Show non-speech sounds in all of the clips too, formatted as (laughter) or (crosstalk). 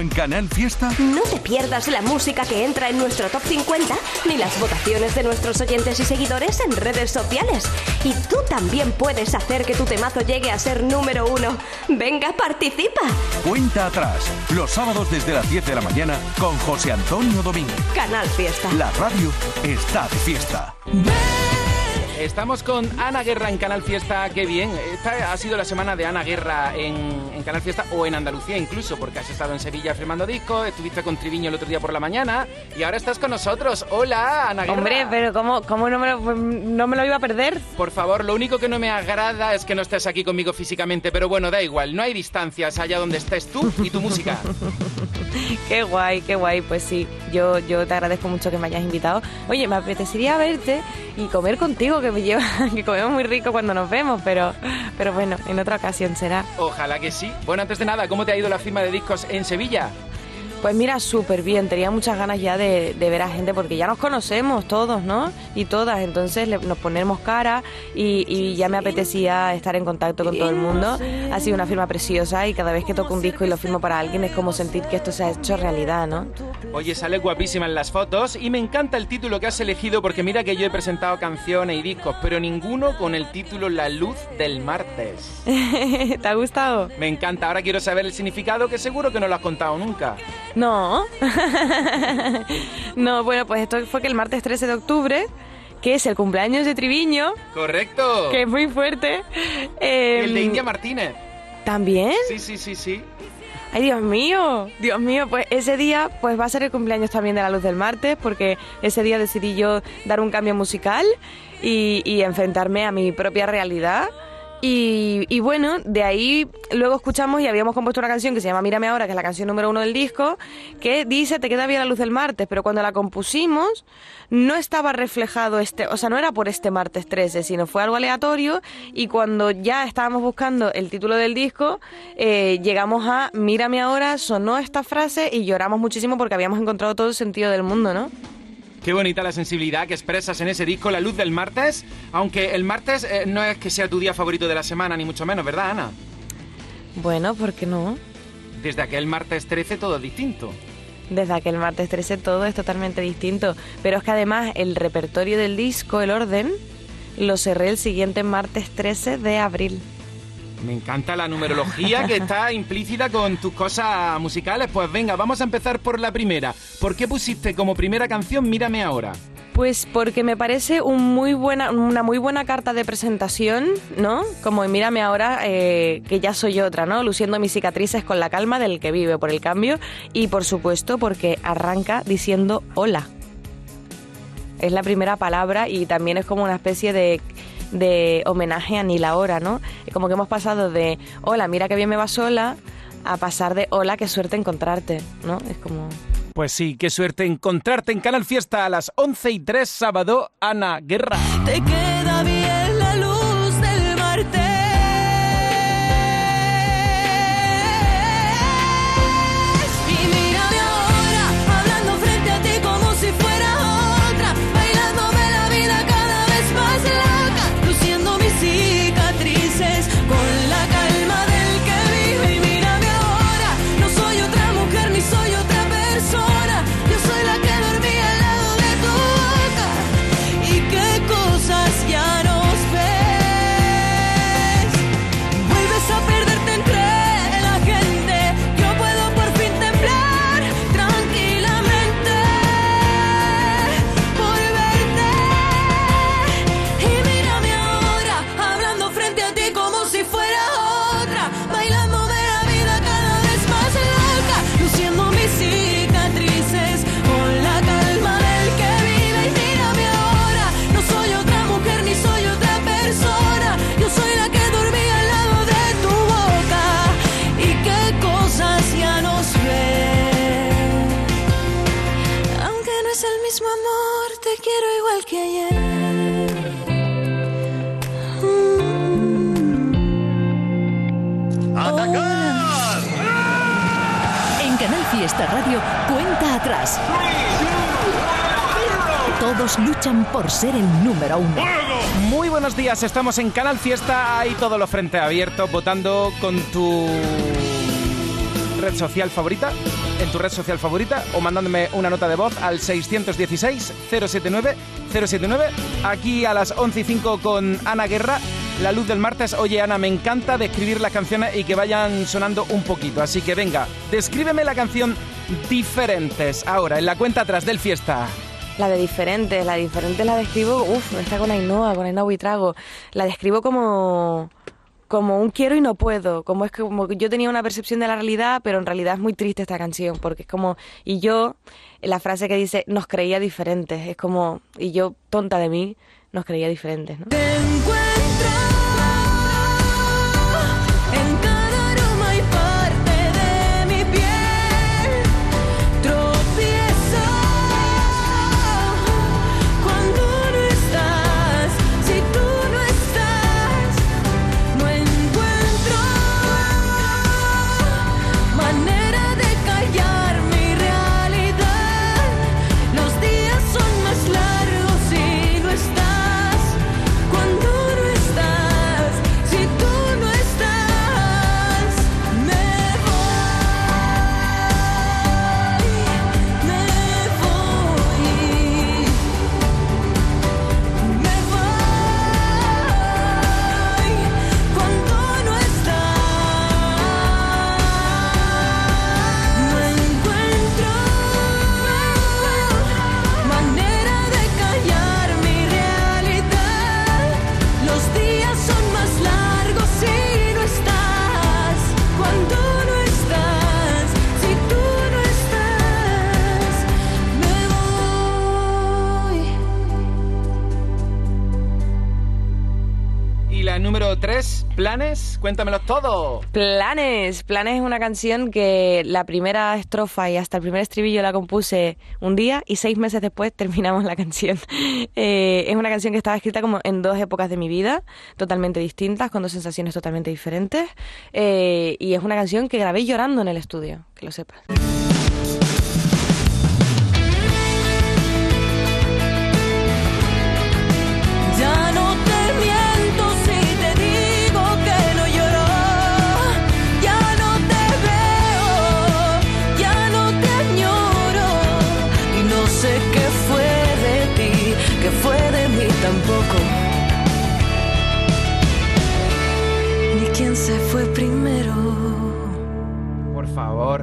en Canal Fiesta? No te pierdas la música que entra en nuestro top 50 ni las votaciones de nuestros oyentes y seguidores en redes sociales. Y tú también puedes hacer que tu temazo llegue a ser número uno. Venga, participa. Cuenta atrás, los sábados desde las 10 de la mañana con José Antonio Domínguez. Canal Fiesta. La radio está de fiesta. Estamos con Ana Guerra en Canal Fiesta, qué bien. Esta ha sido la semana de Ana Guerra en, en, Canal Fiesta o en Andalucía incluso, porque has estado en Sevilla firmando discos, estuviste con Triviño el otro día por la mañana y ahora estás con nosotros. Hola, Ana Guerra. Hombre, pero ¿cómo, cómo no, me lo, no me lo iba a perder? Por favor, lo único que no me agrada es que no estés aquí conmigo físicamente, pero bueno, da igual, no hay distancias allá donde estés tú y tu música. (laughs) qué guay, qué guay, pues sí, yo, yo te agradezco mucho que me hayas invitado. Oye, me apetecería verte y comer contigo, que (laughs) que comemos muy rico cuando nos vemos, pero, pero bueno, en otra ocasión será. Ojalá que sí. Bueno, antes de nada, ¿cómo te ha ido la firma de discos en Sevilla? Pues mira, súper bien. Tenía muchas ganas ya de, ver a gente porque ya nos conocemos todos, ¿no? Y todas. Entonces nos ponemos cara y, ya me apetecía estar en contacto con todo el mundo. Ha sido una firma preciosa y cada vez que toco un disco y lo firmo para alguien es como sentir que esto se ha hecho realidad, ¿no? Oye, sale guapísima en las fotos y me encanta el título que has elegido porque mira que yo he presentado canciones y discos, pero ninguno con el título La luz del martes. (laughs) ¿Te ha gustado? Me encanta. Ahora quiero saber el significado que seguro que no lo has contado nunca. No. (laughs) no, bueno, pues esto fue que el martes 13 de octubre que es el cumpleaños de Triviño. Correcto. Que es muy fuerte. el de em, India Martínez. ¿También? Sí, sí, sí, sí. Ay, Dios mío, Dios mío, pues ese día pues va a ser el cumpleaños también de la luz del martes, porque ese día decidí yo dar un cambio musical y, y enfrentarme a mi propia realidad y, bueno, de ahí luego escuchamos y habíamos compuesto una canción que se llama Mírame ahora, que es la canción número uno del disco, que dice Te queda bien la luz del martes, pero cuando la compusimos no estaba reflejado este, o sea, no era por este martes 13, sino fue algo aleatorio y cuando ya estábamos buscando el título del disco, eh, llegamos a Mírame ahora, sonó esta frase y lloramos muchísimo porque habíamos encontrado todo el sentido del mundo, ¿no? Qué bonita la sensibilidad que expresas en ese disco, La Luz del Martes. Aunque el martes eh, no es que sea tu día favorito de la semana, ni mucho menos, ¿verdad, Ana? Bueno, ¿por qué no? Desde aquel martes 13 todo es distinto. Desde aquel martes 13 todo es totalmente distinto. Pero es que además el repertorio del disco, el orden, lo cerré el siguiente martes 13 de abril. Me encanta la numerología que está (laughs) implícita con tus cosas musicales. Pues venga, vamos a empezar por la primera. ¿Por qué pusiste como primera canción Mírame ahora? Pues porque me parece un muy buena, una muy buena carta de presentación, ¿no? Como Mírame ahora, eh, que ya soy otra, ¿no? Luciendo mis cicatrices con la calma del que vive por el cambio. Y por supuesto porque arranca diciendo hola. Es la primera palabra y también es como una especie de de homenaje a Ni la Hora, ¿no? Como que hemos pasado de hola, mira que bien me va sola, a pasar de hola, qué suerte encontrarte, ¿no? Es como... Pues sí, qué suerte encontrarte en Canal Fiesta a las 11 y 3 sábado, Ana Guerra. Te queda bien Todos luchan por ser el número uno. Muy buenos días, estamos en Canal Fiesta, ahí todo lo frente abierto, votando con tu red social favorita, en tu red social favorita, o mandándome una nota de voz al 616-079-079. Aquí a las 11 y 5 con Ana Guerra. La luz del martes. Oye, Ana, me encanta describir las canciones y que vayan sonando un poquito. Así que venga, descríbeme la canción Diferentes ahora, en la cuenta atrás del fiesta. La de diferentes, la de diferentes la describo, uff, está con Ainhoa, con Ainhoa Buitrago. La describo como como un quiero y no puedo, como es que como yo tenía una percepción de la realidad, pero en realidad es muy triste esta canción, porque es como, y yo, la frase que dice, nos creía diferentes, es como, y yo, tonta de mí, nos creía diferentes, ¿no? Te encuentro 3, planes, cuéntamelo todo. Planes. Planes es una canción que la primera estrofa y hasta el primer estribillo la compuse un día y seis meses después terminamos la canción. (laughs) Eh, es una canción que estaba escrita como en dos épocas de mi vida, totalmente distintas, con dos sensaciones totalmente diferentes. Eh, y es una canción que grabé llorando en el estudio, que lo sepas.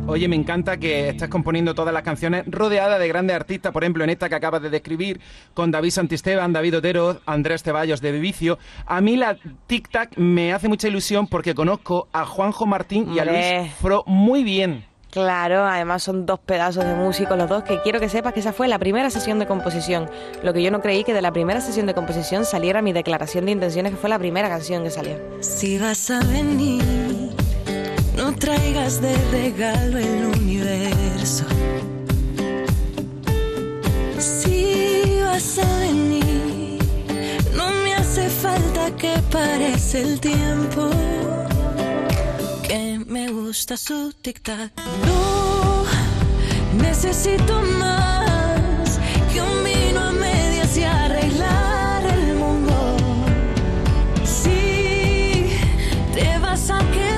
Oye, me encanta que estás componiendo todas las canciones rodeada de grandes artistas, por ejemplo, en esta que acabas de describir, con David Santisteban, David Otero, Andrés Ceballos de Vivicio. A mí la Tic Tac me hace mucha ilusión porque conozco a Juanjo Martín y a. Luis Fro muy bien. Claro, además son dos pedazos de músicos los dos, que quiero que sepas que esa fue la primera sesión de composición. Lo que yo no creí que de la primera sesión de composición saliera mi declaración de intenciones, que fue la primera canción que salió. Si vas a venir, no traigas de regalo el universo. Si vas a venir, no me hace falta que parece el tiempo. Que me gusta su tic-tac. No necesito más que un vino a medias y arreglar el mundo. Si te vas a quedar,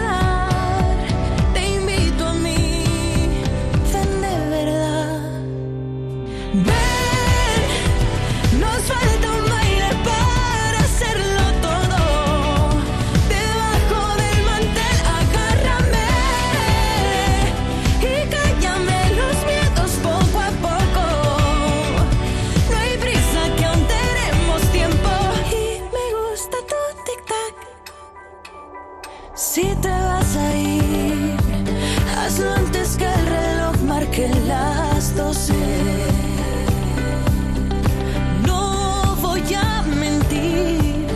antes que el reloj marque las doce. No voy a mentir,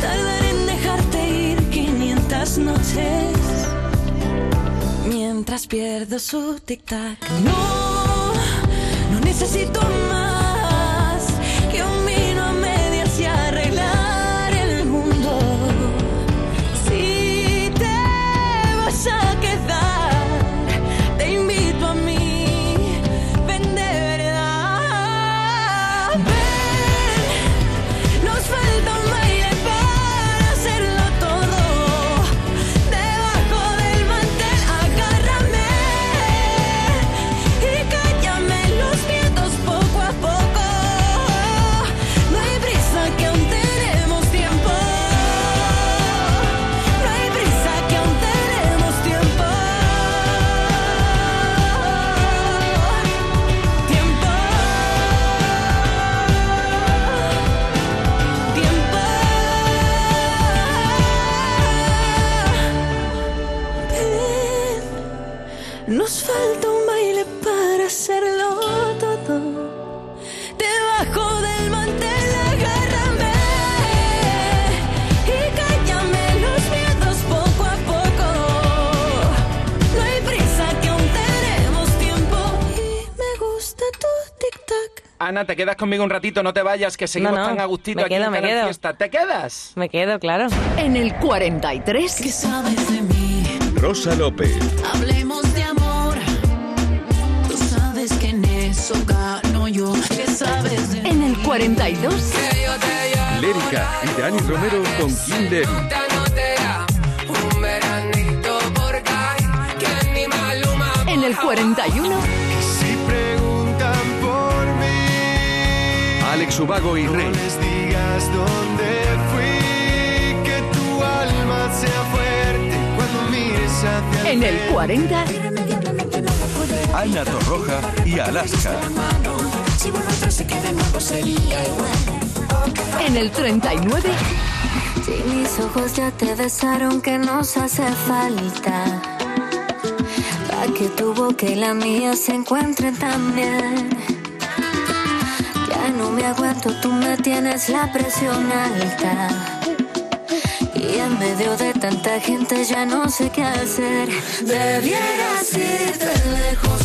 tardaré en dejarte ir 500 noches. Mientras pierdo su tic-tac. No, no necesito más Ana, te quedas conmigo un ratito, no te vayas, que seguimos No, no, tan a gustito me aquí quedo, en me Canal quedo. Fiesta. ¿Te quedas? Me quedo, claro. En el 43. sabes de mí? Rosa López. Hablemos de amor. Tú sabes que en eso gano yo. ¿Qué sabes de En el 42. Lérica y Dani Romero con Levy. En el 41. Alex Ubago y no Rey. les digas dónde fui, que tu alma sea fuerte cuando mires hacia En el 40. Ana Torroja y Alaska. En el 39. Si mis ojos ya te besaron, que nos hace falta. Pa' que tu boca y la mía se encuentren también. Aguanto, tú me tienes la presión alta. Y en medio de tanta gente ya no sé qué hacer. Debieras irte lejos,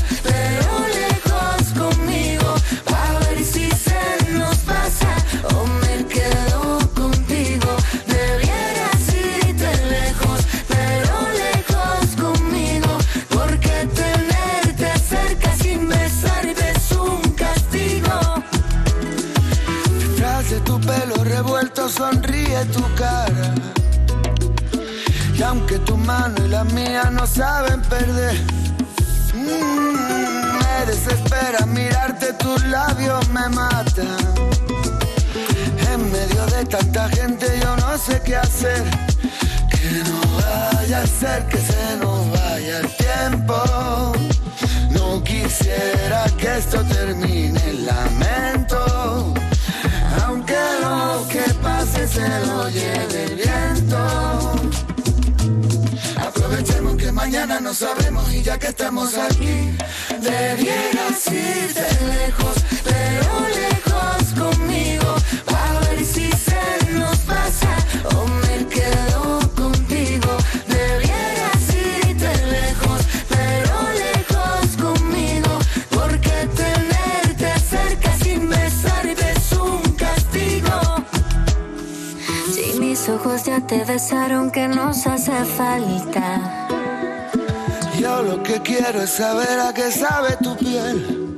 mano y la mía no saben perder, mm, me desespera mirarte, tus labios me matan. En medio de tanta gente yo no sé qué hacer. Que no vaya a ser que se nos vaya el tiempo. No quisiera que esto termine en lamento. Aunque lo que pase se lo lleve mañana no sabemos y ya que estamos aquí, debieras irte lejos, pero lejos conmigo. A ver si se nos pasa o me quedo contigo. Debieras irte lejos, pero lejos conmigo. Porque tenerte cerca sin besar es un castigo. Si mis ojos ya te besaron, que nos hace falta? Lo que quiero es saber a qué sabe tu piel.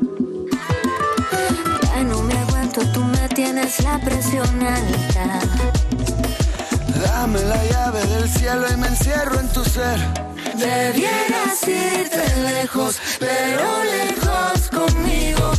Ya no me aguanto, tú me tienes la presión alta. Dame la llave del cielo y me encierro en tu ser. Debieras irte lejos, pero lejos conmigo.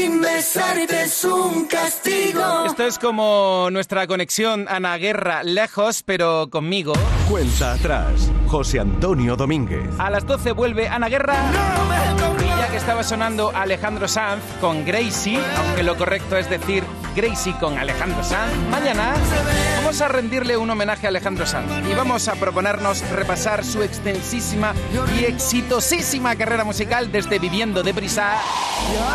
Sin besar es un castigo. Esto es como nuestra conexión Ana Guerra lejos, pero conmigo. Cuenta atrás. José Antonio Domínguez. A las 12 vuelve Ana Guerra. Y ya que estaba sonando Alejandro Sanz con Gracie, aunque lo correcto es decir Gracie con Alejandro Sanz, mañana vamos a rendirle un homenaje a Alejandro Sanz y vamos a proponernos repasar su extensísima y exitosísima carrera musical desde Viviendo deprisa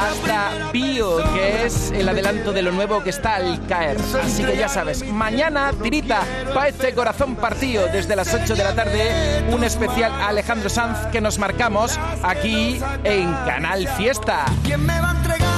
hasta Pío, que es el adelanto de lo nuevo que está al caer. Así que ya sabes, mañana tirita para este corazón partido desde las 8 de la tarde, un especial a Alejandro Sanz que nos marcamos aquí en Canal Fiesta. ¿Quién me va a entregar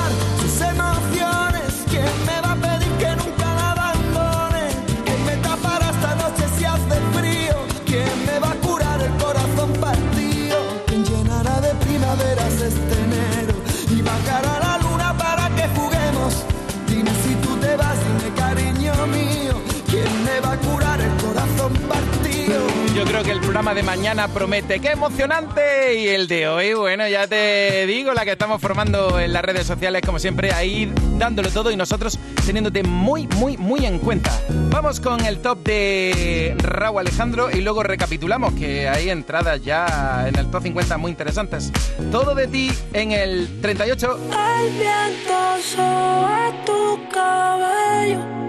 que el programa de mañana promete. ¡Qué emocionante! Y el de hoy, bueno, ya te digo, la que estamos formando en las redes sociales, como siempre, ahí dándolo todo y nosotros teniéndote muy, muy, muy en cuenta. Vamos con el top de Raúl Alejandro y luego recapitulamos que hay entradas ya en el top 50 muy interesantes. Todo de ti en el 38. El viento sobre tu cabello.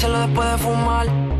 Hacerlo después de fumar.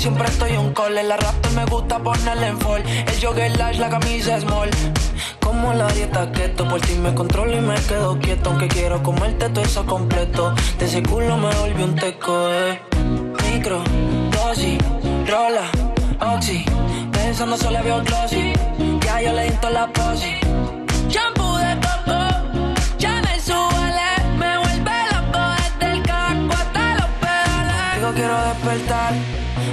Siempre estoy un call. La raptor me gusta ponerle en fall. El jogger large, la camisa small. Como la dieta keto, por ti me controlo y me quedo quieto. Aunque quiero comerte todo eso completo. De ese culo me volví un teco, eh. Micro, dosis, rola, oxi. Pensando solo veo glossy. Ya yo le di la posi. Shampoo de coco, Chanel suele, me vuelve loco desde el casco hasta los pedales. Digo quiero despertar,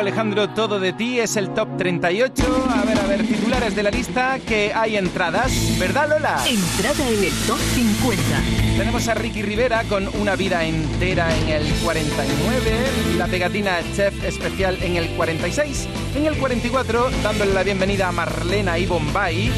Alejandro, todo de ti es el top 38. A ver, a ver, titulares de la lista que hay entradas, ¿verdad Lola? Entrada en el top 50. Tenemos a Ricky Rivera con una vida entera en el 49, la pegatina Chef especial en el 46, en el 44 dándole la bienvenida a Marlena y Bombay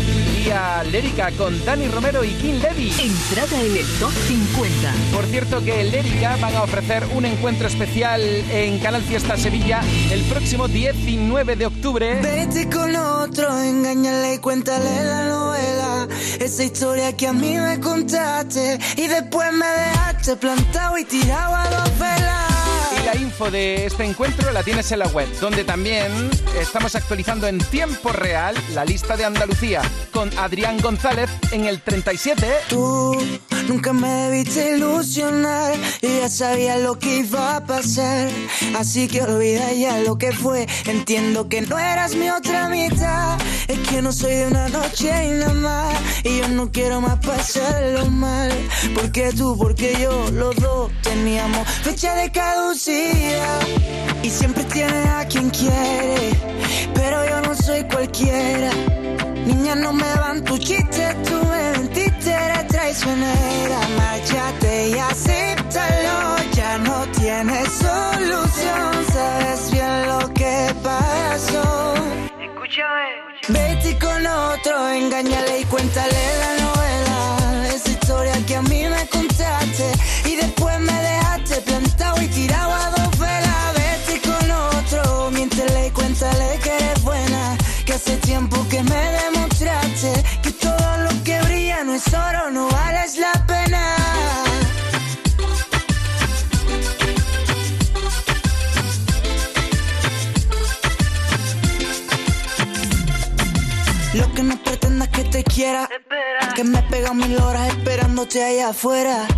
y a Lérica con Dani Romero y King Levy. Entrada en el top 50. Por cierto que Lérica van a ofrecer un encuentro especial en Canal Fiesta Sevilla el próximo 19 de octubre. Vete con otro, engáñale y cuéntale la novela. Esa historia que a mí me contaste y después me dejaste plantado y tirado a dos velas. La info de este encuentro la tienes en la web, donde también estamos actualizando en tiempo real la lista de Andalucía con Adrián González en el 37. Tú nunca me debiste ilusionar y ya sabía lo que iba a pasar. Así que olvida ya lo que fue. Entiendo que no eras mi otra mitad. Es que no soy de una noche y nada más. Y yo no quiero más pasarlo mal. Porque tú, porque yo, los dos teníamos fecha de caducidad. Y siempre tienes a quien quiere. Pero yo no soy cualquiera. Niña, no me van tus chistes, tú me mentiste, eres traicionera. Márchate y acéptalo, ya no tienes solución. Sabes bien lo que pasó. Vete con otro, engáñale y cuéntale la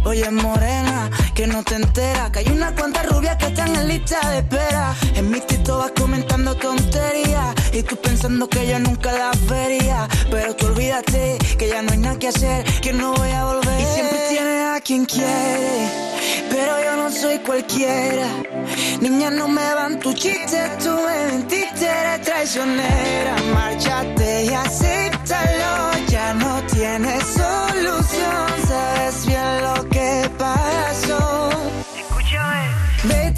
Oye, morena, que no te enteras. Que hay unas cuantas rubias que están en lista de espera. En mi tito vas comentando tonterías. Y tú pensando que yo nunca las vería. Pero tú olvídate que ya no hay nada que hacer. Que no voy a volver. Y siempre tienes a quien quiere. Pero yo no soy cualquiera. Niña, no me van tus chistes. Tú me mentiste, eres traicionera. Márchate y acéptalo. Ya no tienes solución.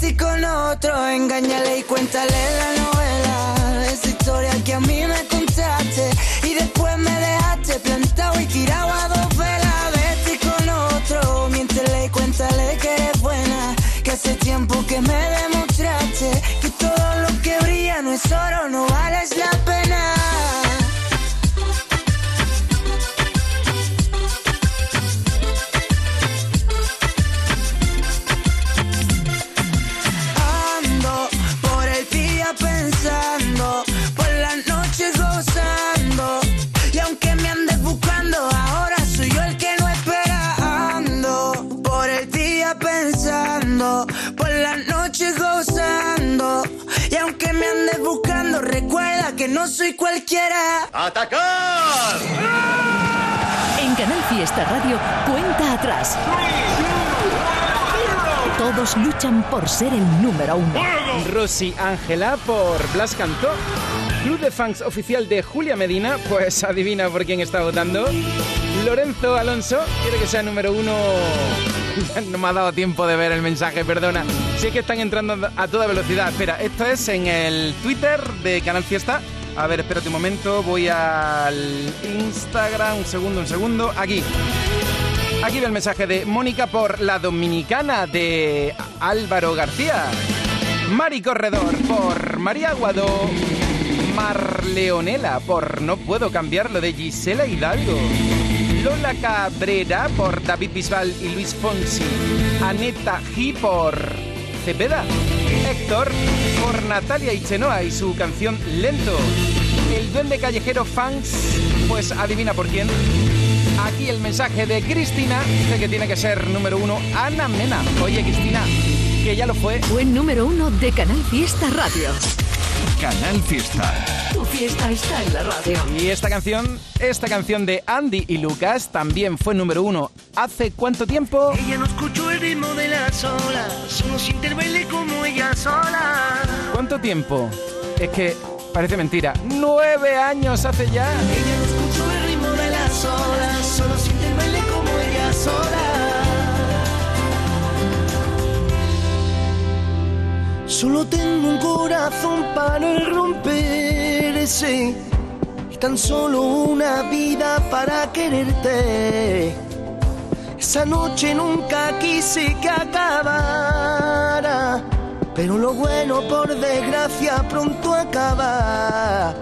Vete con otro, engáñale y cuéntale la novela. Esa historia que a mí me contaste. Y después me dejaste plantado y tirado a dos velas. Vete con otro, miéntele y cuéntale que eres buena. Que hace tiempo que me demostraste buscando, recuerda que no soy cualquiera. ¡Atacar! En Canal Fiesta Radio, cuenta atrás. Todos luchan por ser el número uno. Rosy Ángela por Blas Cantó. Club de fans oficial de Julia Medina, pues (laughs) adivina por quién está votando. Lorenzo Alonso quiere que sea número uno. (laughs) No me ha dado tiempo de ver el mensaje, perdona. Es que están entrando a toda velocidad. Espera, esto es en el Twitter de Canal Fiesta. A ver, espérate un momento, voy al Instagram, un segundo, un segundo. Aquí. Aquí ve el mensaje de Mónica por la dominicana de Álvaro García. Mari Corredor por María Aguado. Marleonela por No puedo cambiarlo de Gisela Hidalgo. Lola Cabrera por David Bisbal y Luis Fonsi. Aneta G por Cepeda. Héctor por Natalia Ichenoa y su canción Lento. El duende callejero fans, pues adivina por quién. Aquí el mensaje de Cristina, dice que tiene que ser número uno Ana Mena. Oye Cristina, que ya lo fue. Fue número uno de Canal Fiesta Radio. Canal Fiesta. Tu fiesta está en la radio. Y esta canción, esta canción de Andy y Lucas también fue número uno. ¿Hace cuánto tiempo? Ella no escuchó el ritmo de las olas, solo siente el como ella sola. ¿Cuánto tiempo? Es que parece mentira. ¡Nueve años hace ya! Ella no escuchó el ritmo de las olas, solo siente el baile como ella sola. Solo tengo un corazón para romperse y tan solo una vida para quererte. Esa noche nunca quise que acabara, pero lo bueno por desgracia pronto acaba.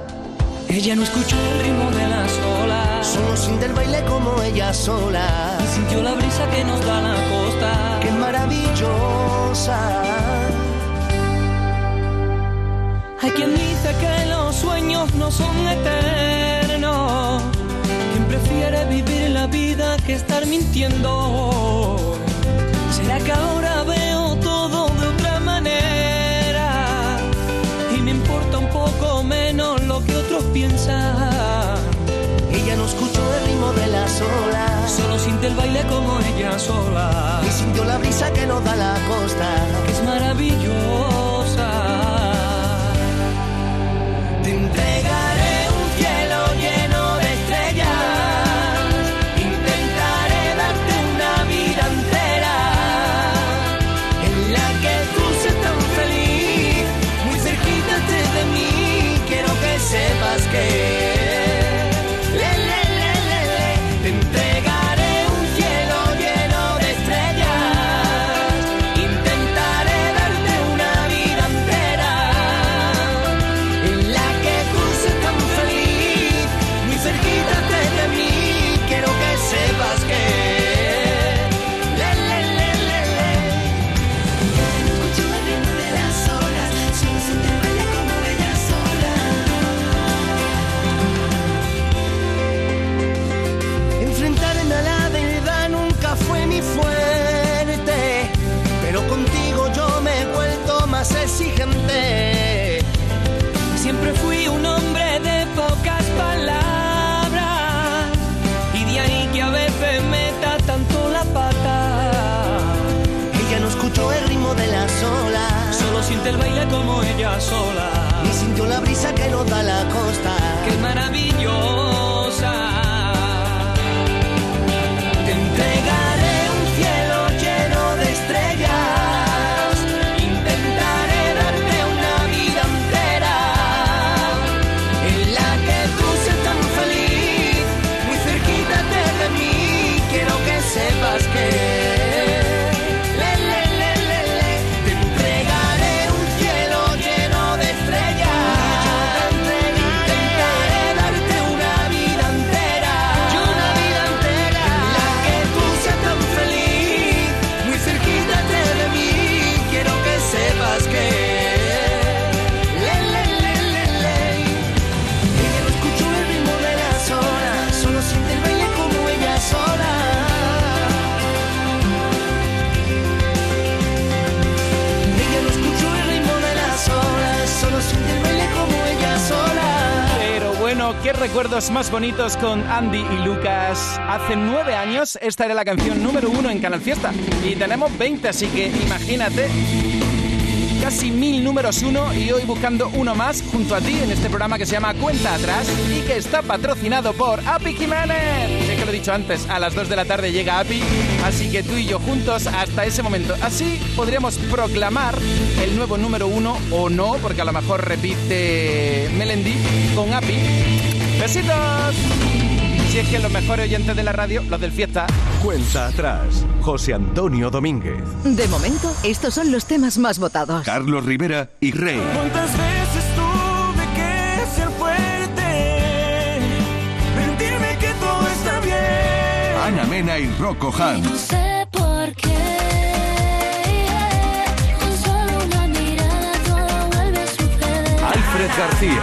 Ella no escuchó el ritmo de las olas, solo siente el baile como ella sola. Y sintió la brisa que nos da la costa, que maravillosa. Hay quien dice que los sueños no son eternos. Quien prefiere vivir la vida que estar mintiendo. ¿Será que ahora veo todo de otra manera? Y me importa un poco menos lo que otros piensan. Ella no escuchó el ritmo de las olas. Solo siente el baile como ella sola. Y sintió la brisa que nos da la costa. Que es maravillosa. Siente el baile como ella sola. Y sintió la brisa que nota la costa. Qué maravillosa. Recuerdos más bonitos con Andy y Lucas. Hace nueve años esta era la canción número uno en Canal Fiesta. Y tenemos 20, así que imagínate. Casi mil números uno y hoy buscando uno más junto a ti en este programa que se llama Cuenta Atrás y que está patrocinado por Api Jiménez. Es que lo he dicho antes, a las 2 de la tarde llega Api, así que tú y yo juntos hasta ese momento. Así podríamos proclamar el nuevo número uno o no, porque a lo mejor repite Melendi con Api. ¡Besitos! Si es que los mejores oyentes de la radio, los del fiesta. Cuenta atrás. José Antonio Domínguez. De momento, estos son los temas más votados. Carlos Rivera y Rey. ¿Cuántas veces tuve que ser fuerte? Mentirme que todo está bien. Ana Mena y Rocco Han. No sé por qué. Con solo una mirada todo vuelve a suceder. Alfred García.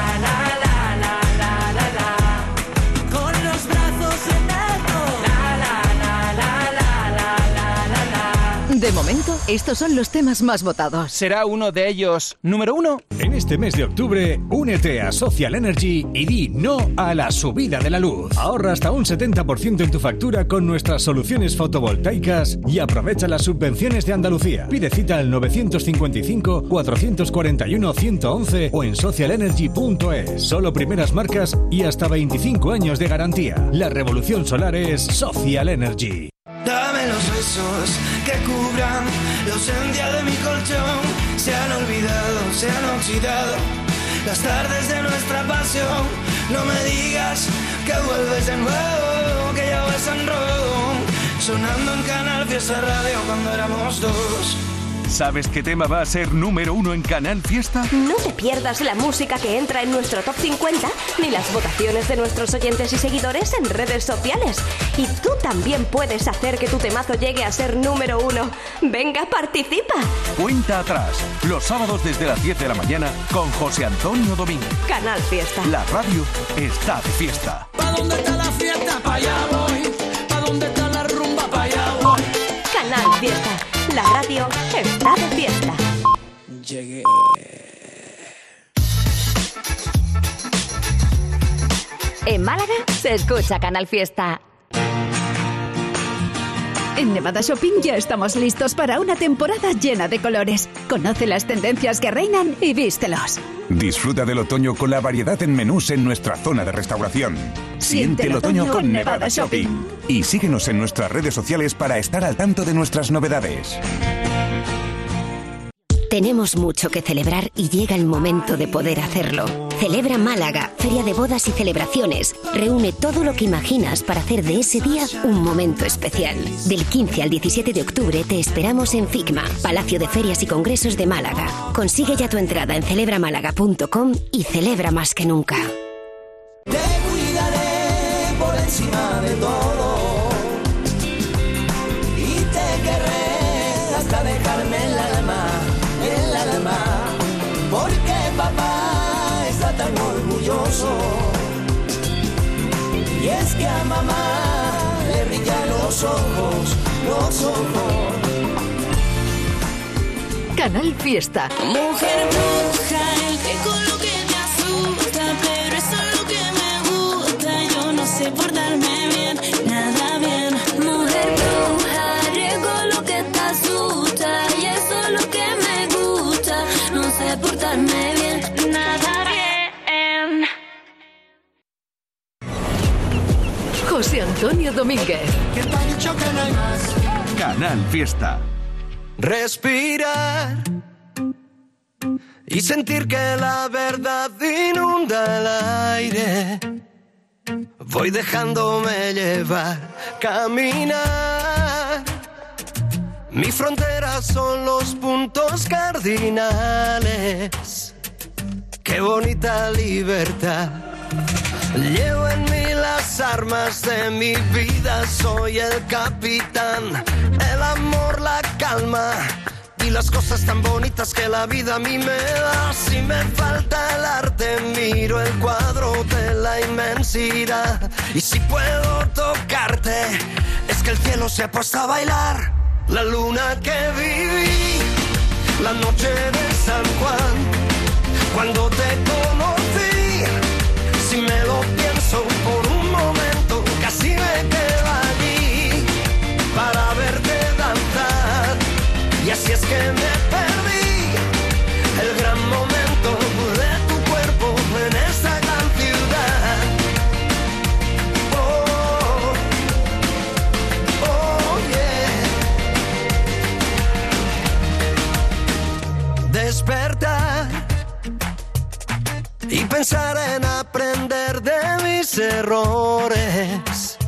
De momento, estos son los temas más votados. ¿Será uno de ellos número uno? En este mes de octubre, únete a Social Energy y di no a la subida de la luz. Ahorra hasta un 70% en tu factura con nuestras soluciones fotovoltaicas y aprovecha las subvenciones de Andalucía. Pide cita al 955-441-111 o en socialenergy.es. Solo primeras marcas y hasta 25 años de garantía. La revolución solar es Social Energy. Dame los besos que cubran la ausencia de mi colchón. Se han olvidado, se han oxidado las tardes de nuestra pasión. No me digas que vuelves de nuevo, que ya vas en rojo. Sonando en Canal Fiesta Radio cuando éramos dos. ¿Sabes qué tema va a ser número uno en Canal Fiesta? No te pierdas la música que entra en nuestro top 50 ni las votaciones de nuestros oyentes y seguidores en redes sociales. Y tú también puedes hacer que tu temazo llegue a ser número uno. Venga, participa. Cuenta atrás. Los sábados desde las 10 de la mañana con José Antonio Domínguez. Canal Fiesta. La radio está de fiesta. ¿Pa' dónde está la fiesta? Pa' allá voy. ¿Pa' dónde está la rumba? Pa' allá voy. Canal Fiesta. La radio está de fiesta. Llegué. En Málaga se escucha Canal Fiesta. En Nevada Shopping ya estamos listos para una temporada llena de colores. Conoce las tendencias que reinan y vístelos. Disfruta del otoño con la variedad en menús en nuestra zona de restauración. Siente el otoño con Nevada Shopping. Y síguenos en nuestras redes sociales para estar al tanto de nuestras novedades. Tenemos mucho que celebrar y llega el momento de poder hacerlo. Celebra Málaga, Feria de Bodas y Celebraciones. Reúne todo lo que imaginas para hacer de ese día un momento especial. Del 15 al 17 de octubre te esperamos en FICMA, Palacio de Ferias y Congresos de Málaga. Consigue ya tu entrada en celebramálaga.com y celebra más que nunca. Los ojos, los ojos. Canal Fiesta. Mujer bruja, el con lo que te asusta, pero eso es lo que me gusta. Yo no sé portarme bien, nada bien. Mujer bruja, riesgo lo que te asusta y eso es lo que me gusta. No portarme bien. José Antonio Domínguez. Canal Fiesta. Respirar y sentir que la verdad inunda el aire. Voy dejándome llevar, caminar. Mi frontera son los puntos cardinales. Qué bonita libertad. Llevo en mí las armas de mi vida, soy el capitán, el amor, la calma y las cosas tan bonitas que la vida a mí me da. Si me falta el arte, miro el cuadro de la inmensidad. Y si puedo tocarte, es que el cielo se ha puesto a bailar. La luna que viví, la noche de San Juan, cuando te conocí. Así es que me perdí el gran momento de tu cuerpo en esta gran ciudad. Oh, oh, yeah. Despertar y pensar en aprender de mis errores.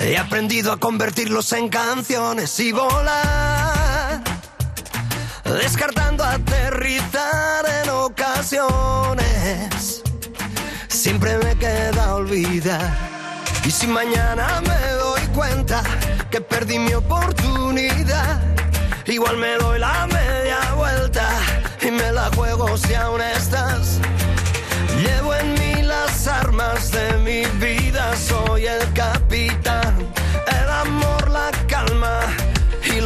He aprendido a convertirlos en canciones y volar, descartando aterrizar en ocasiones. Siempre me queda olvidar. Y si mañana me doy cuenta que perdí mi oportunidad, igual me doy la media vuelta y me la juego si aún estás. Llevo en mí las armas de mi vida, soy el capitán, el amor, la calma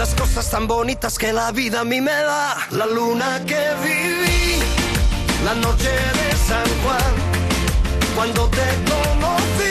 las cosas tan bonitas que la vida a mí me da. La luna que viví, la noche de San Juan, cuando te conocí,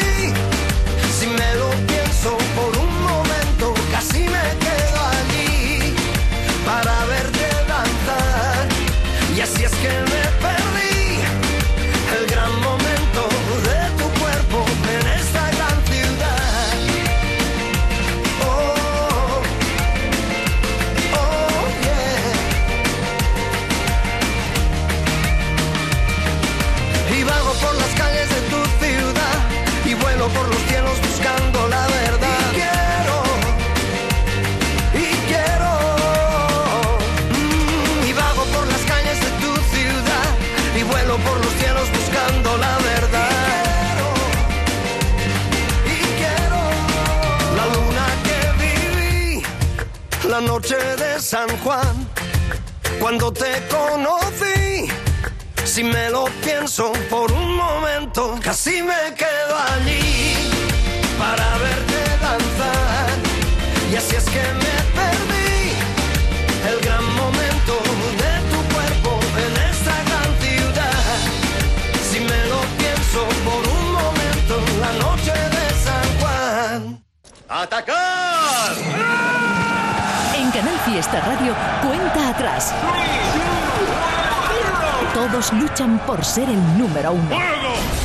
ser el número uno.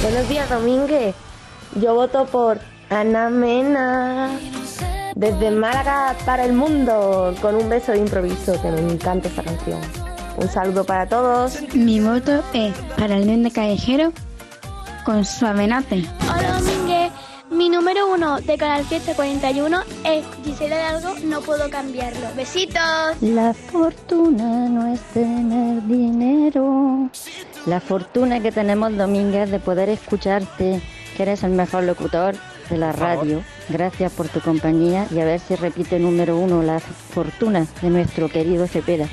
Buenos días, Domínguez. Yo voto por Ana Mena. Desde Málaga para el mundo, con un beso de improviso, que me encanta esta canción. Un saludo para todos. Mi voto es para el nene callejero con suavenate. Hola Domínguez, mi número uno de Canal Fiesta 41 es Gisela Hidalgo, no puedo cambiarlo. Besitos. La fortuna no es tener dinero. La fortuna que tenemos, Domínguez, de poder escucharte, que eres el mejor locutor de la radio. Gracias por tu compañía y a ver si repite número uno la fortuna de nuestro querido Cepeda.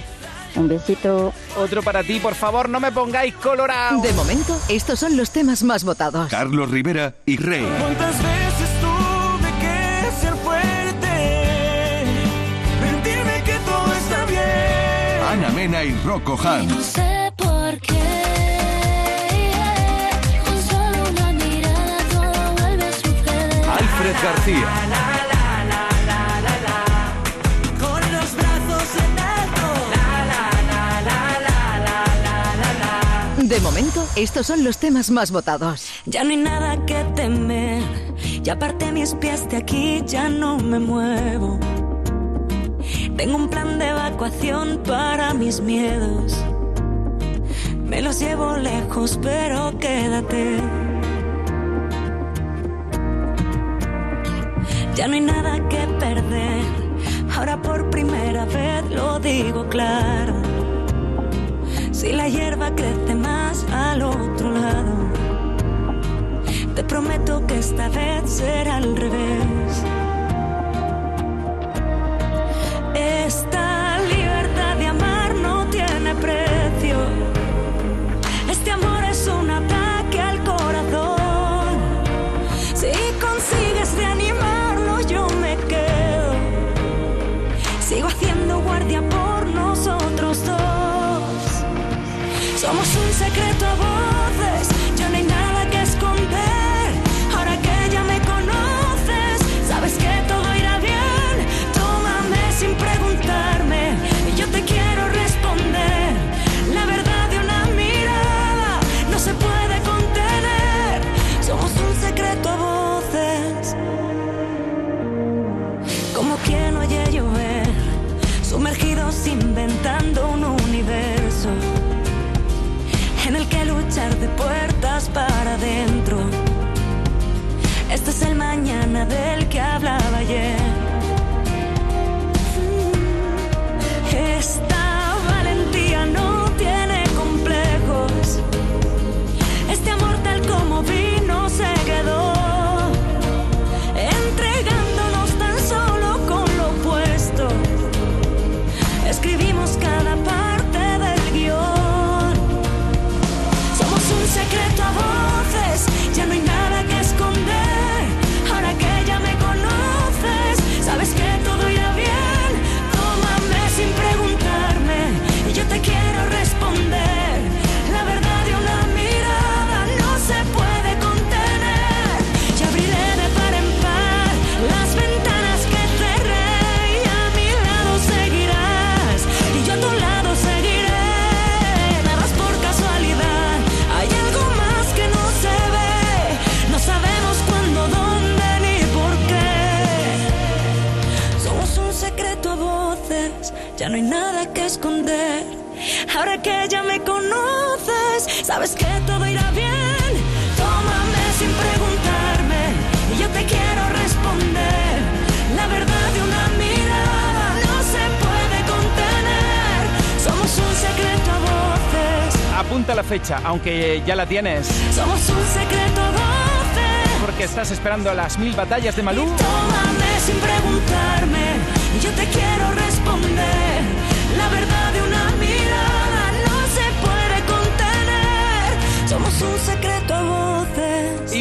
Un besito. Otro para ti, por favor, no me pongáis colorado. De momento, estos son los temas más votados. Carlos Rivera y Rey. ¿Cuántas veces tuve que ser fuerte? Mentirme que todo está bien. Ana Mena y Rocco Han. Alfred García. Con los brazos en alto. De momento, estos son los temas más votados. Ya no hay nada que temer. Ya aparté mis pies de aquí, ya no me muevo. Tengo un plan de evacuación para mis miedos. Me los llevo lejos, pero quédate. Ya no hay nada que perder. Ahora por primera vez lo digo claro. Si la hierba crece más al otro lado, te prometo que esta vez será al revés. Esta Apunta la fecha, aunque ya la tienes. Somos un secreto a voces. Porque estás esperando las mil batallas de Malú. Tómame sin preguntarme. Yo te quiero responder. La verdad de una mirada no se puede contener. Somos un secreto.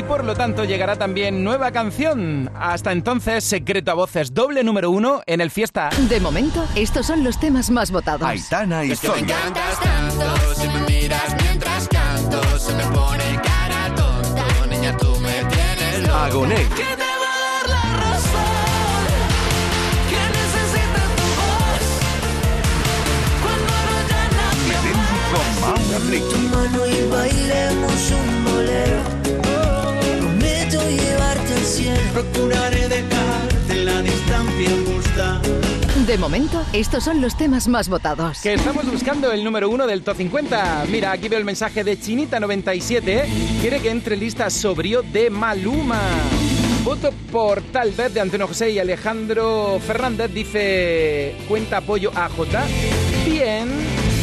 Y por lo tanto llegará también nueva canción. Hasta entonces, Secreto a Voces, doble número uno en el Fiesta. De momento, estos son los temas más votados. Aitana y Es que me Zoya. encantas tanto, si me miras mientras canto, se me pone cara tonto, niña tú me tienes loco. Agoné. ¿Qué te va a dar la razón? Que necesita tu voz cuando no ya nadie Tu mano y bailemos un bolero. Cielo. Procuraré dejarte en la distancia justa. De momento, estos son los temas más votados. Que estamos buscando el número uno del Top 50. Mira, aquí veo el mensaje de Chinita97. Quiere que entre lista sobrio de Maluma. Voto por tal vez de Antonio José y Alejandro Fernández. Dice cuenta apoyo a J. Bien.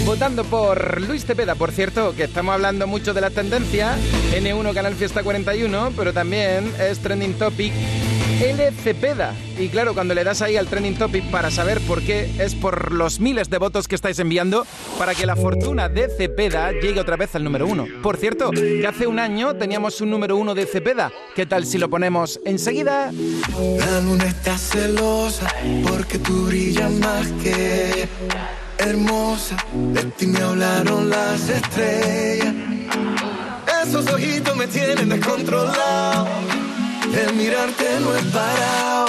Votando por Luis Cepeda, por cierto, que estamos hablando mucho de la tendencia. N1 Canal Fiesta 41, pero también es trending topic. L. Cepeda. Y claro, cuando le das ahí al trending topic para saber por qué, es por los miles de votos que estáis enviando para que la fortuna de Cepeda llegue otra vez al número uno. Por cierto, que hace un año teníamos un número uno de Cepeda. ¿Qué tal si lo ponemos enseguida? La luna está celosa porque tú brillas más que. Hermosa. De ti me hablaron las estrellas. Esos ojitos me tienen descontrolado. El mirarte no es parado.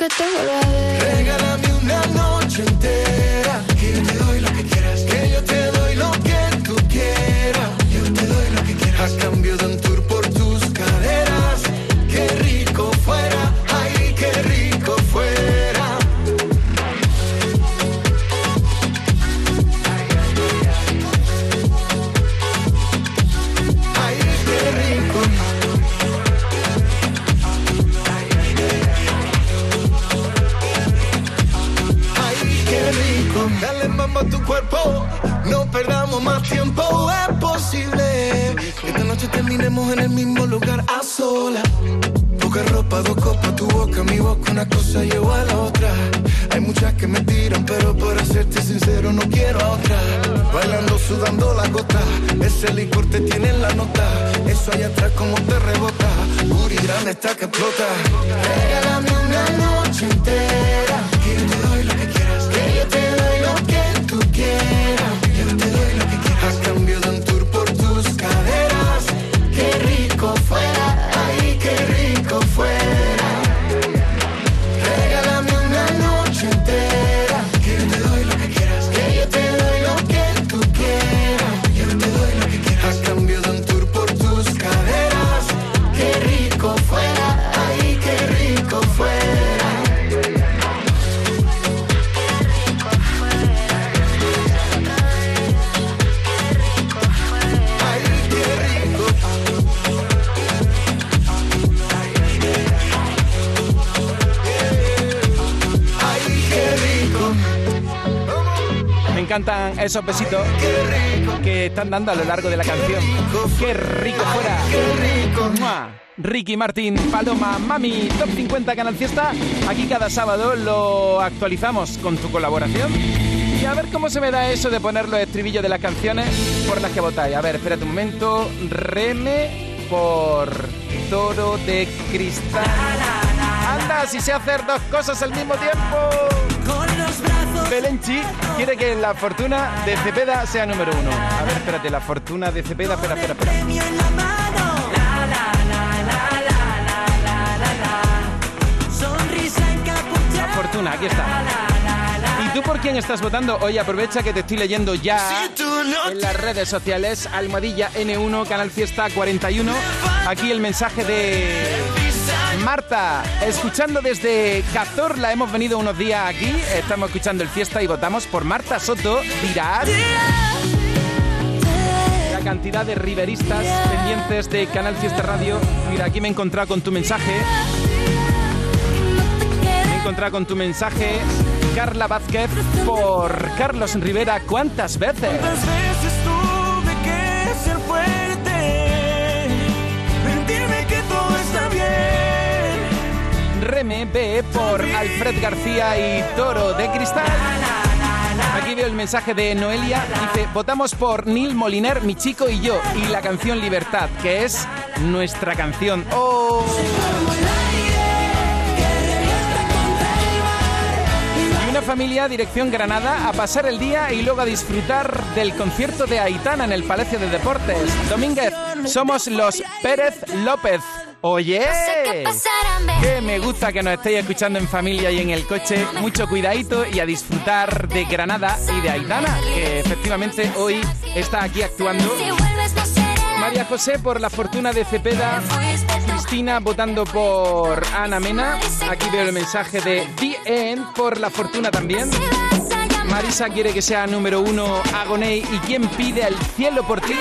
Que te vuelva No perdamos más tiempo. Es posible que esta noche terminemos en el mismo lugar a sola. Poca ropa, dos copas, tu boca, mi boca, una cosa lleva a la otra. Hay muchas que me tiran, pero para serte sincero no quiero a otra. Bailando, sudando la gota, ese licor te tiene en la nota. Eso allá atrás como te rebota, Booty grande está que explota. Regálame una noche entera, que yo te doy lo que quieras, que yo te doy lo que tú quieras, yo te encantan esos besitos que están dando a lo largo de la canción. ¡Qué rico fuera! ¡Mua! Ricky Martín, Paloma, Mami, Top 50 Canal Fiesta. Aquí cada sábado lo actualizamos con tu colaboración. Y a ver cómo se me da eso de poner los estribillos de las canciones por las que votáis. A ver, espérate un momento. Reme por Toro de Cristal. Anda, si sé hacer dos cosas al mismo tiempo. Belenchi quiere que la fortuna de Cepeda sea número uno. A ver, espérate, la fortuna de Cepeda, espera, espera, espera. La fortuna, aquí está. ¿Y tú por quién estás votando? Oye, aprovecha que te estoy leyendo ya en las redes sociales. Almohadilla N1, Canal Fiesta 41. Aquí el mensaje de Marta, escuchando desde Cazorla. Hemos venido unos días aquí, estamos escuchando el Fiesta y votamos por Marta Soto. Dirás la cantidad de riveristas pendientes de Canal Fiesta Radio. Mira, aquí me he encontrado con tu mensaje. Me he encontrado con tu mensaje, Carla Vázquez, por Carlos Rivera. ¿Cuántas veces? Reme B por Alfred García y Toro de Cristal. Aquí veo el mensaje de Noelia. Dice, votamos por Neil Moliner, mi chico y yo. Y la canción Libertad, que es nuestra canción. ¡Oh! Y una familia dirección Granada a pasar el día y luego a disfrutar del concierto de Aitana en el Palacio de Deportes. Domínguez, somos los Pérez López. Oye, que me gusta que nos estéis escuchando en familia y en el coche. Mucho cuidadito y a disfrutar de Granada y de Aitana, que efectivamente hoy está aquí actuando. María José por la fortuna de Cepeda. Cristina votando por Ana Mena. Aquí veo el mensaje de The End por la fortuna también. Marisa quiere que sea número uno Agoney. ¿Y quién pide el cielo por ti?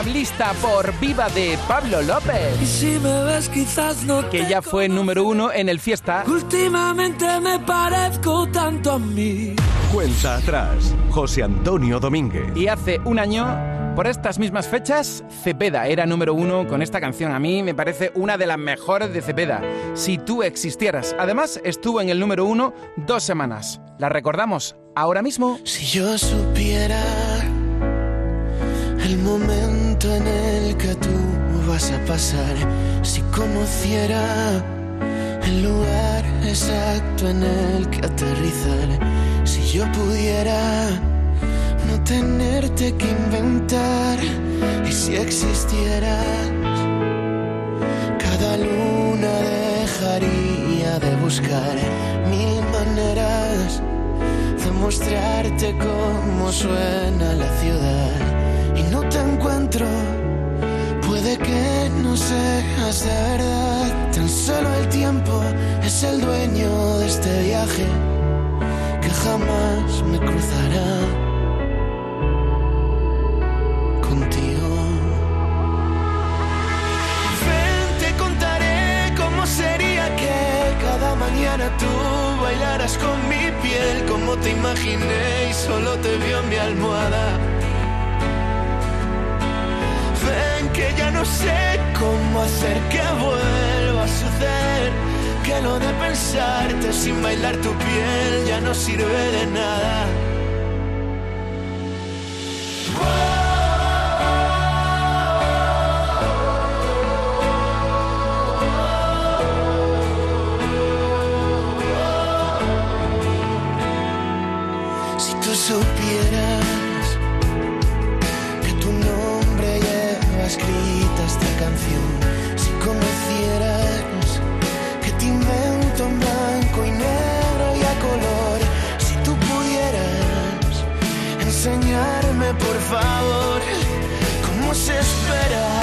Pablista por Viva de Pablo López. Y si me ves quizás no Que ya fue número uno en el Fiesta. Últimamente me parezco tanto a mí. Cuenta atrás, José Antonio Domínguez. Y hace un año, por estas mismas fechas, Cepeda era número uno con esta canción. A mí me parece una de las mejores de Cepeda. Si tú existieras. Además, estuvo en el número uno dos semanas. ¿La recordamos ahora mismo? Si yo supiera el momento en el que tú vas a pasar. Si conociera el lugar exacto en el que aterrizar, si yo pudiera no tenerte que inventar, y si existieras, cada luna dejaría de buscar mil maneras de mostrarte cómo suena la ciudad Puede que no seas de verdad, tan solo el tiempo es el dueño de este viaje que jamás me cruzará contigo. Te contaré cómo sería que cada mañana tú bailaras con mi piel, como te imaginé y solo te vio en mi almohada. Que ya no sé cómo hacer que vuelva a suceder, que lo de pensarte sin bailar tu piel ya no sirve de nada. Escrita esta canción, si conocieras que te invento en blanco y negro y a color, si tú pudieras enseñarme por favor cómo se espera,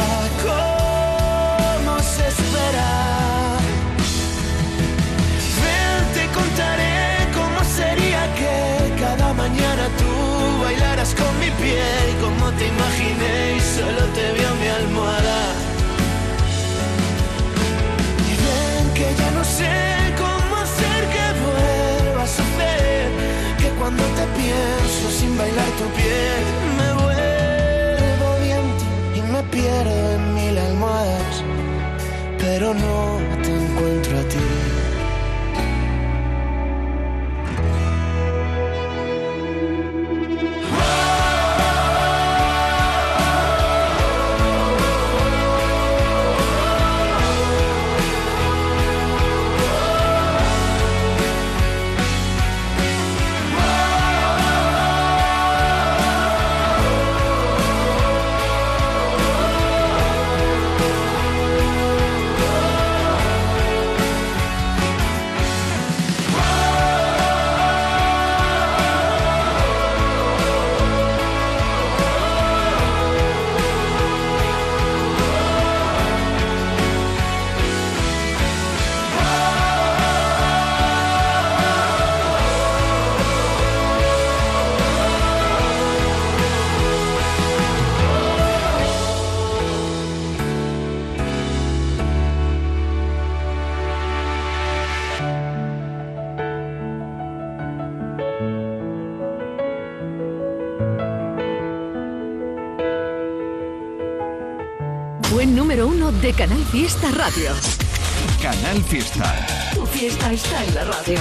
cuando te pienso sin bailar tu piel, me vuelvo viento y me pierdo en mil almohadas, pero no te encuentro a ti. Número uno de Canal Fiesta Radio. Canal Fiesta. Tu fiesta está en la radio.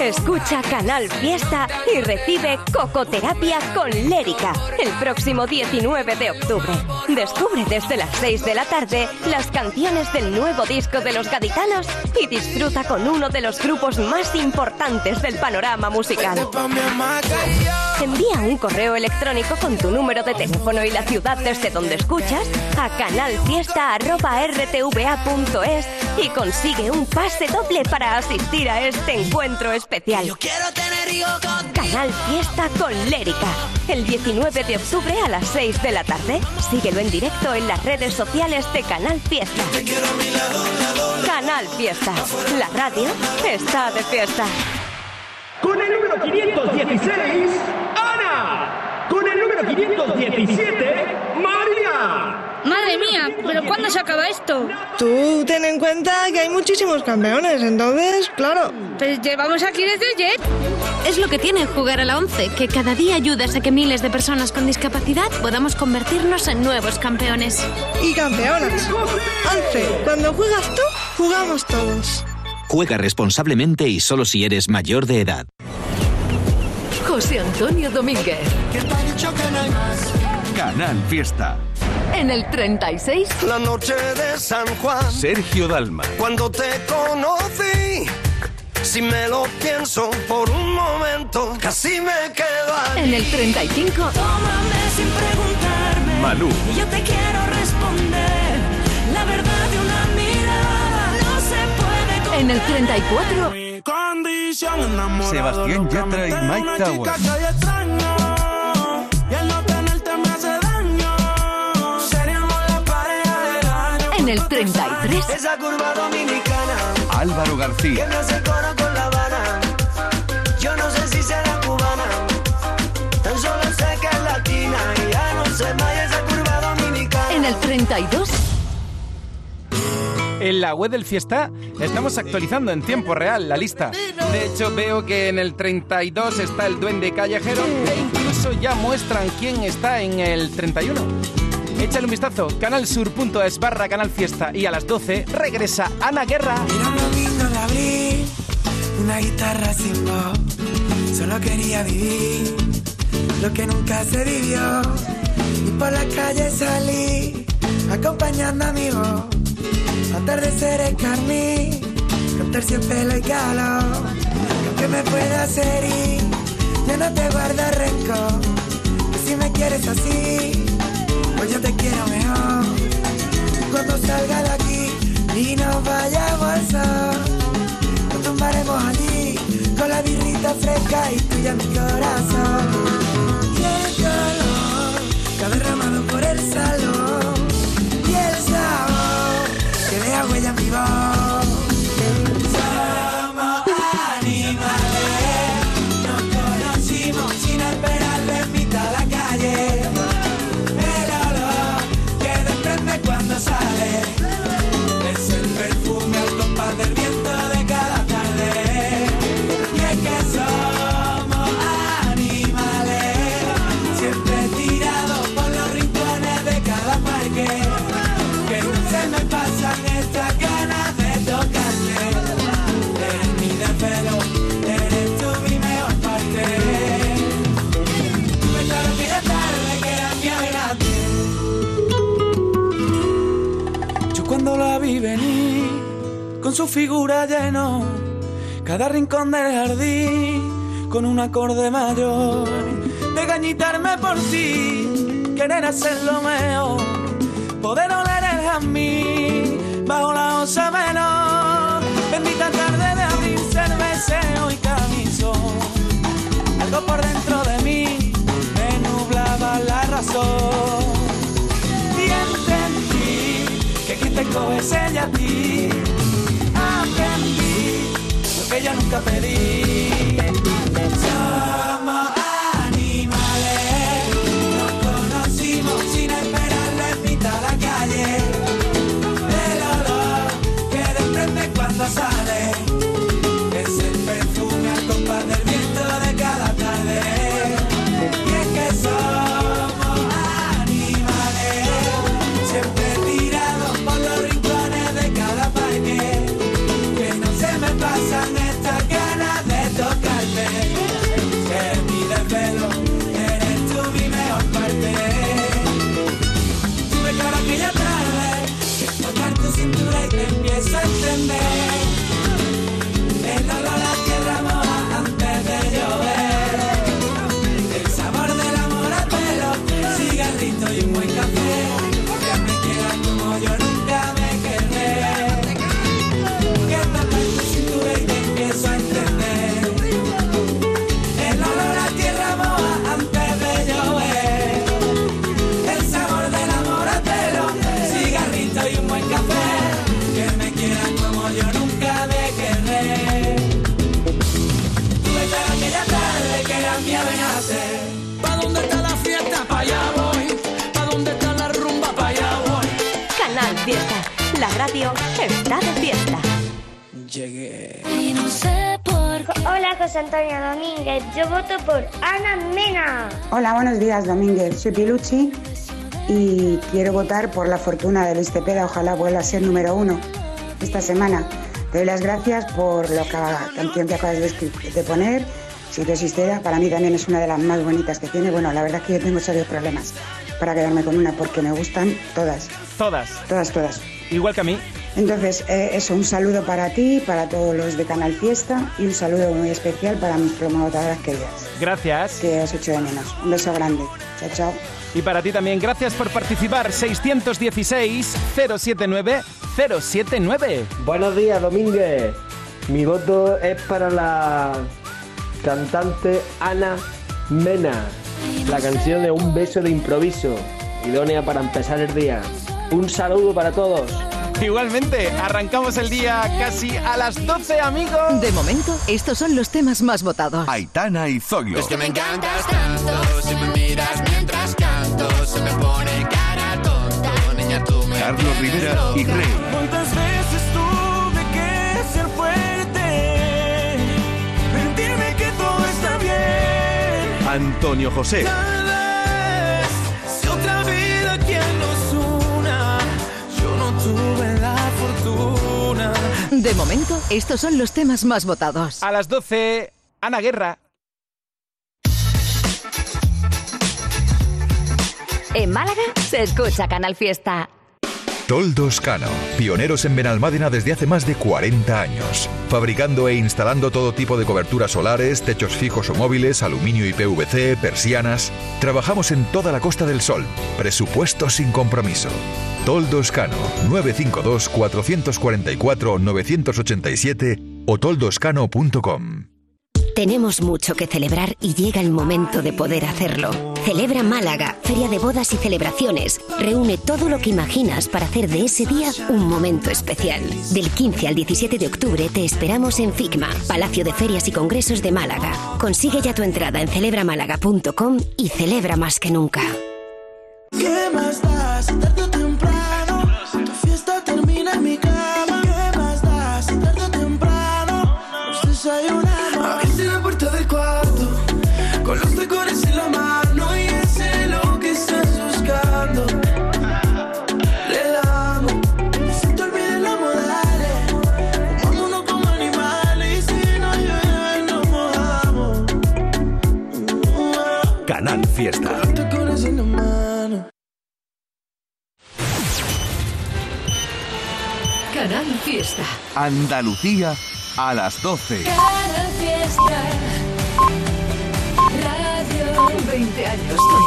Escucha Canal Fiesta y recibe Cocoterapia con Lérica el próximo 19 de octubre. Descubre desde las 6 de la tarde las canciones del nuevo disco de los gaditanos y disfruta con uno de los grupos más importantes del panorama musical. Envía un correo electrónico con tu número de teléfono y la ciudad desde donde escuchas a canalfiesta.rtva.es y consigue un pase doble para asistir a este encuentro especial. Canal Fiesta con Lérica. El 19 de octubre a las 6 de la tarde. Síguelo en directo en las redes sociales de Canal Fiesta. Canal Fiesta. La radio está de fiesta. Con el número 516, Ana. Con el número 517, María. Madre mía, ¿pero cuándo se acaba esto? Tú ten en cuenta que hay muchísimos campeones, entonces, claro. Pues llevamos aquí desde ayer. Es lo que tiene jugar a la 11, que cada día ayudas a que miles de personas con discapacidad podamos convertirnos en nuevos campeones. Y campeonas. 11. Cuando juegas tú, jugamos todos. Juega responsablemente y solo si eres mayor de edad. José Antonio Domínguez. Canal Fiesta. En el 36. La noche de San Juan. Sergio Dalma. Cuando te conocí, si me lo pienso por un momento, casi me quedo allí. En el 35. Tómame sin preguntarme. Malú. Y yo te quiero responder. La verdad de una En el 34. condición Sebastián Yatra y Mike Tower. En el 33. Esa curva dominicana Álvaro que García. me hace coro con La Habana. Yo no sé si será cubana, tan solo sé que es latina y ya no sé más y esa curva dominicana. En el 32. En la web del Fiesta estamos actualizando en tiempo real la lista. De hecho, veo que en el 32 está el Duende Callejero e incluso ya muestran quién está en el 31. Échale un vistazo, canalsur.es barra canal fiesta y a las 12 regresa Ana Guerra. Era un de abril, una guitarra sin voz. Solo quería vivir lo que nunca se vivió. Y por la calle salí, acompañando a mi voz. Atardecer en carmín, con terciopelo y calor. Que me pueda hacer ir, yo no te guardo rencor. Si me quieres así, pues yo te quiero mejor. Cuando salga de aquí y nos vayamos al sol, nos tumbaremos allí con la birrita fresca y tuya mi corazón. Y el calor que ha derramado por el salón llenó cada rincón del jardín, con un acorde mayor, de gañitarme por ti, querer hacerlo mejor, poder oler el jazmín bajo la osa menor, bendita tarde de abril, cerveceo y camisón, algo por dentro de mí me nublaba la razón. Y entendí que quien te es ella a ti. Yo nunca pedí. Buenos días, Domínguez. Soy Piluchi y quiero votar por la fortuna de Luis Cepeda. Ojalá vuelva a ser número uno esta semana. Te doy las gracias por la ca- canción que acabas de, de poner Si tú existiera, para mí también es una de las más bonitas que tiene. Bueno, la verdad es que yo tengo serios problemas para quedarme con una porque me gustan todas. Todas. Todas, todas. Igual que a mí. Entonces, eh, eso, un saludo para ti, para todos los de Canal Fiesta y un saludo muy especial para mis promotoras queridas. Gracias. Que os echo de menos. Un beso grande. Chao, chao. Y para ti también, gracias por participar. 616-079-079. Buenos días, Domínguez. Mi voto es para la cantante Ana Mena. La canción de Un beso de improviso, idónea para empezar el día. Un saludo para todos. Igualmente, arrancamos el día casi a las 12, amigos. De momento, estos son los temas más votados. Aitana y Zoilo. Es que me encantas tanto, si me miras mientras canto, se me pone cara tonta, niña tú me Carlos Rivera y Rey. ¿Cuántas veces tuve que ser fuerte? Mentirme que todo está bien. Antonio José. De momento, estos son los temas más votados. A las 12, Ana Guerra. En Málaga se escucha Canal Fiesta. Toldos Cano, pioneros en Benalmádena desde hace más de 40 años, fabricando e instalando todo tipo de coberturas solares, techos fijos o móviles, aluminio y PVC, persianas. Trabajamos en toda la Costa del Sol. Presupuesto sin compromiso. Toldos Cano, 952 444 987 o toldoscano.com. Tenemos mucho que celebrar y llega el momento de poder hacerlo. Celebra Málaga, Feria de Bodas y Celebraciones. Reúne todo lo que imaginas para hacer de ese día un momento especial. Del 15 al 17 de octubre te esperamos en FICMA, Palacio de Ferias y Congresos de Málaga. Consigue ya tu entrada en celebramálaga.com y celebra más que nunca. ¿Qué más da Fiesta. Canal Fiesta. Andalucía a las 12. Canal Fiesta. Radio 20 años.